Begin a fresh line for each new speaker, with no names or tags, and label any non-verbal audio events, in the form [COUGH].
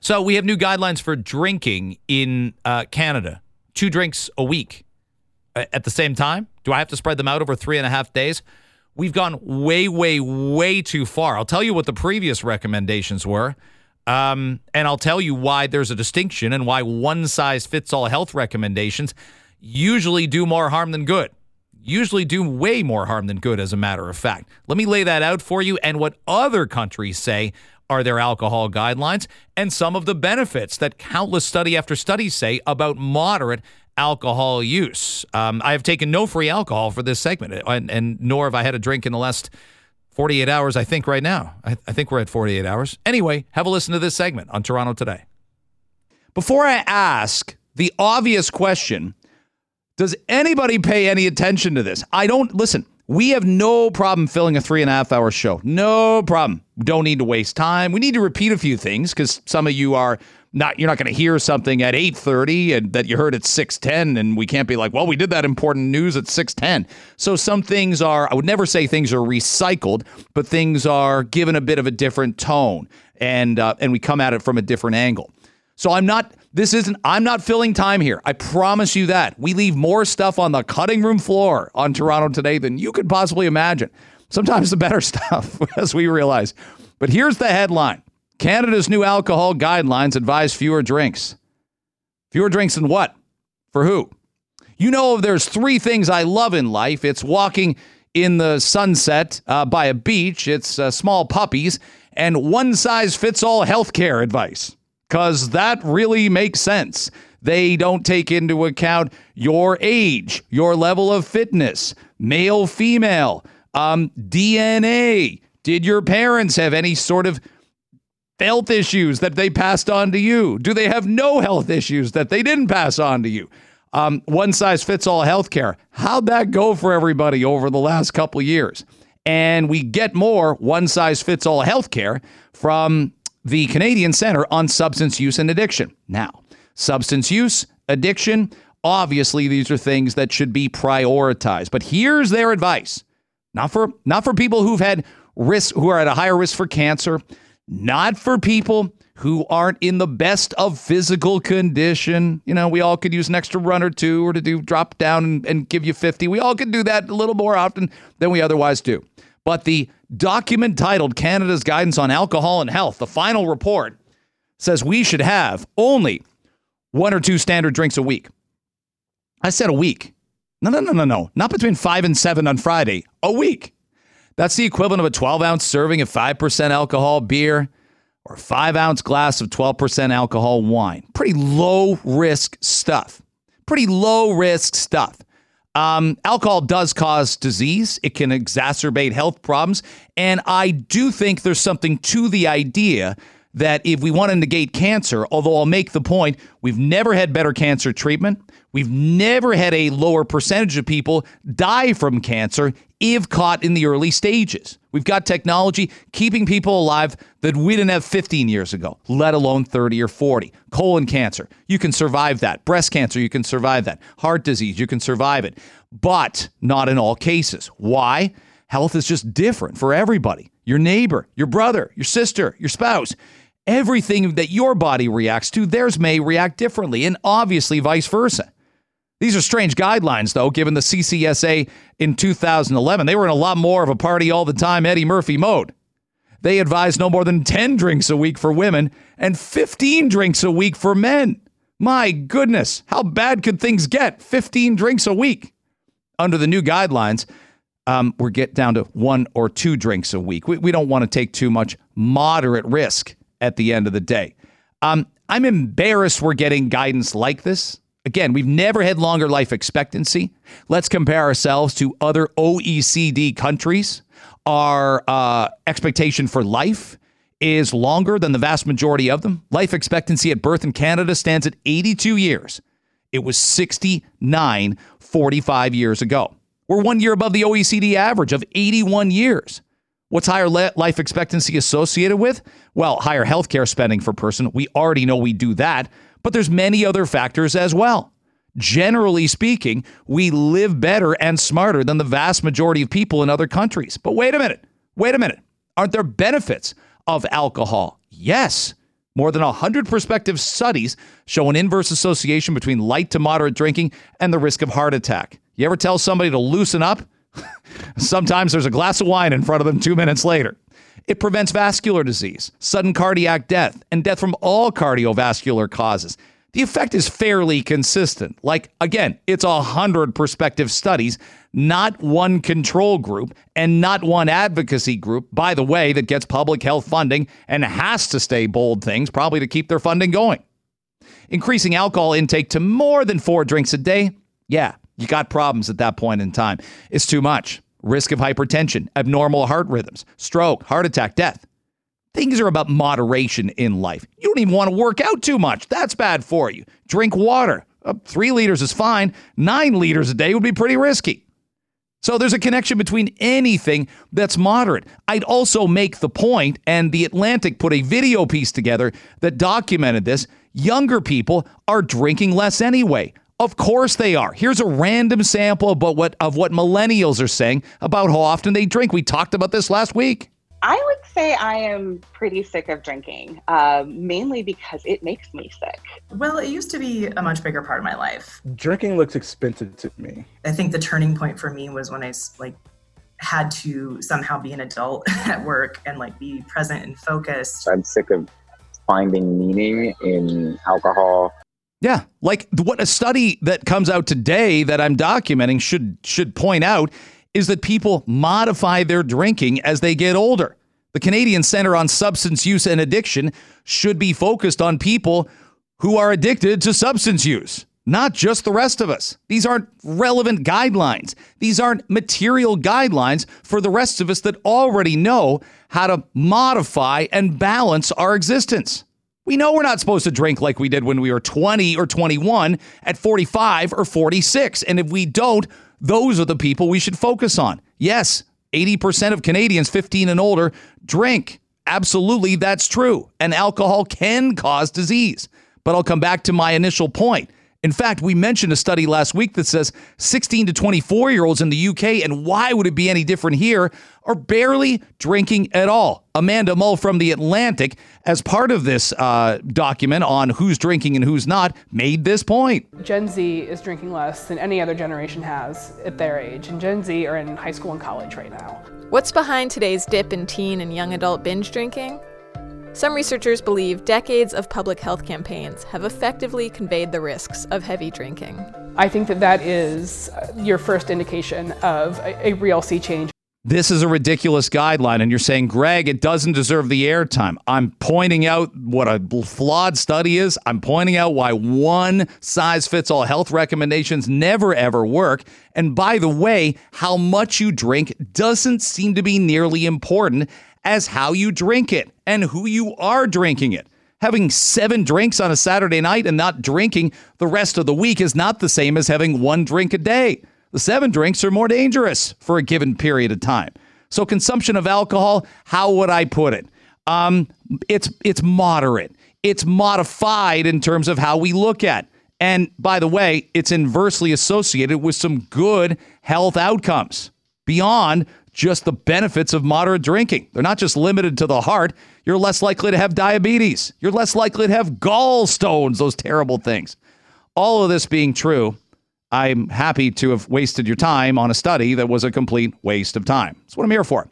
So we have new guidelines for drinking in uh, Canada. Two drinks a week uh, at the same time. Do I have to spread them out over three and a half days? We've gone way, way, way too far. I'll tell you what the previous recommendations were. Um, and I'll tell you why there's a distinction and why one size fits all health recommendations usually do more harm than good. Usually do way more harm than good, as a matter of fact. Let me lay that out for you and what other countries say are their alcohol guidelines and some of the benefits that countless study after study say about moderate alcohol use. Um, I have taken no free alcohol for this segment, and, and nor have I had a drink in the last 48 hours, I think, right now. I, I think we're at 48 hours. Anyway, have a listen to this segment on Toronto Today. Before I ask the obvious question, does anybody pay any attention to this? I don't listen. We have no problem filling a three and a half hour show. No problem. Don't need to waste time. We need to repeat a few things because some of you are not you're not going to hear something at 8:30 and that you heard at 6:10 and we can't be like, "Well, we did that important news at 6:10." So some things are I would never say things are recycled, but things are given a bit of a different tone and uh, and we come at it from a different angle. So I'm not this isn't I'm not filling time here. I promise you that. We leave more stuff on the cutting room floor on Toronto today than you could possibly imagine. Sometimes the better [LAUGHS] stuff as we realize. But here's the headline. Canada's new alcohol guidelines advise fewer drinks. Fewer drinks than what? For who? You know, there's three things I love in life, it's walking in the sunset uh, by a beach, it's uh, small puppies, and one size fits all healthcare advice. Because that really makes sense. They don't take into account your age, your level of fitness, male, female, um, DNA. Did your parents have any sort of health issues that they passed on to you? Do they have no health issues that they didn't pass on to you? Um, one size fits all healthcare. How'd that go for everybody over the last couple years? And we get more one size fits all healthcare from the Canadian Center on Substance Use and Addiction. Now, substance use, addiction, obviously these are things that should be prioritized. But here's their advice. Not for not for people who've had risk who are at a higher risk for cancer, not for people who aren't in the best of physical condition. You know, we all could use an extra run or two or to do drop down and, and give you 50. We all could do that a little more often than we otherwise do. But the document titled Canada's Guidance on Alcohol and Health, the final report, says we should have only one or two standard drinks a week. I said a week. No, no, no, no, no. Not between five and seven on Friday. A week. That's the equivalent of a 12 ounce serving of 5% alcohol beer or a five ounce glass of 12% alcohol wine. Pretty low risk stuff. Pretty low risk stuff. Um, alcohol does cause disease, it can exacerbate health problems. And I do think there's something to the idea that if we want to negate cancer, although I'll make the point, we've never had better cancer treatment. We've never had a lower percentage of people die from cancer if caught in the early stages. We've got technology keeping people alive that we didn't have 15 years ago, let alone 30 or 40. Colon cancer, you can survive that. Breast cancer, you can survive that. Heart disease, you can survive it, but not in all cases. Why? Health is just different for everybody. Your neighbor, your brother, your sister, your spouse. Everything that your body reacts to, theirs may react differently, and obviously vice versa. These are strange guidelines, though, given the CCSA in 2011. They were in a lot more of a party all the time Eddie Murphy mode. They advised no more than 10 drinks a week for women and 15 drinks a week for men. My goodness, how bad could things get? 15 drinks a week. Under the new guidelines, um, we're get down to one or two drinks a week. We, we don't want to take too much moderate risk at the end of the day. Um, I'm embarrassed we're getting guidance like this. Again, we've never had longer life expectancy. Let's compare ourselves to other OECD countries. Our uh, expectation for life is longer than the vast majority of them. Life expectancy at birth in Canada stands at 82 years. It was 69 45 years ago. We're one year above the OECD average of 81 years. What's higher life expectancy associated with? Well, higher healthcare spending per person. We already know we do that but there's many other factors as well. Generally speaking, we live better and smarter than the vast majority of people in other countries. But wait a minute. Wait a minute. Aren't there benefits of alcohol? Yes. More than 100 prospective studies show an inverse association between light to moderate drinking and the risk of heart attack. You ever tell somebody to loosen up? Sometimes there's a glass of wine in front of them two minutes later. It prevents vascular disease, sudden cardiac death, and death from all cardiovascular causes. The effect is fairly consistent. Like, again, it's a hundred prospective studies, not one control group and not one advocacy group, by the way, that gets public health funding and has to stay bold things, probably to keep their funding going. Increasing alcohol intake to more than four drinks a day, yeah, you got problems at that point in time. It's too much risk of hypertension, abnormal heart rhythms, stroke, heart attack, death. Things are about moderation in life. You don't even want to work out too much. That's bad for you. Drink water. Uh, three liters is fine. Nine liters a day would be pretty risky. So there's a connection between anything that's moderate. I'd also make the point, and The Atlantic put a video piece together that documented this. Younger people are drinking less anyway. Of course they are. Here's a random sample about what of what millennials are saying about how often they drink. We talked about this last week.
I would say I am pretty sick of drinking, uh, mainly because it makes me sick.
Well, it used to be a much bigger part of my life.
Drinking looks expensive to me.
I think the turning point for me was when I like had to somehow be an adult [LAUGHS] at work and like be present and focused.
I'm sick of finding meaning in alcohol
yeah, like what a study that comes out today that I'm documenting should should point out is that people modify their drinking as they get older. The Canadian Center on Substance Use and Addiction should be focused on people who are addicted to substance use, not just the rest of us. These aren't relevant guidelines. These aren't material guidelines for the rest of us that already know how to modify and balance our existence. We know we're not supposed to drink like we did when we were 20 or 21 at 45 or 46. And if we don't, those are the people we should focus on. Yes, 80% of Canadians 15 and older drink. Absolutely, that's true. And alcohol can cause disease. But I'll come back to my initial point. In fact, we mentioned a study last week that says 16 to 24 year olds in the UK, and why would it be any different here, are barely drinking at all. Amanda Mull from The Atlantic, as part of this uh, document on who's drinking and who's not, made this point.
Gen Z is drinking less than any other generation has at their age, and Gen Z are in high school and college right now.
What's behind today's dip in teen and young adult binge drinking? Some researchers believe decades of public health campaigns have effectively conveyed the risks of heavy drinking.
I think that that is uh, your first indication of a, a real sea change.
This is a ridiculous guideline, and you're saying, Greg, it doesn't deserve the airtime. I'm pointing out what a flawed study is. I'm pointing out why one size fits all health recommendations never ever work. And by the way, how much you drink doesn't seem to be nearly important as how you drink it and who you are drinking it. Having seven drinks on a Saturday night and not drinking the rest of the week is not the same as having one drink a day. The seven drinks are more dangerous for a given period of time. So, consumption of alcohol, how would I put it? Um, it's it's moderate. It's modified in terms of how we look at. And by the way, it's inversely associated with some good health outcomes beyond just the benefits of moderate drinking. They're not just limited to the heart. You're less likely to have diabetes. You're less likely to have gallstones, those terrible things. All of this being true, I'm happy to have wasted your time on a study that was a complete waste of time. That's what I'm here for.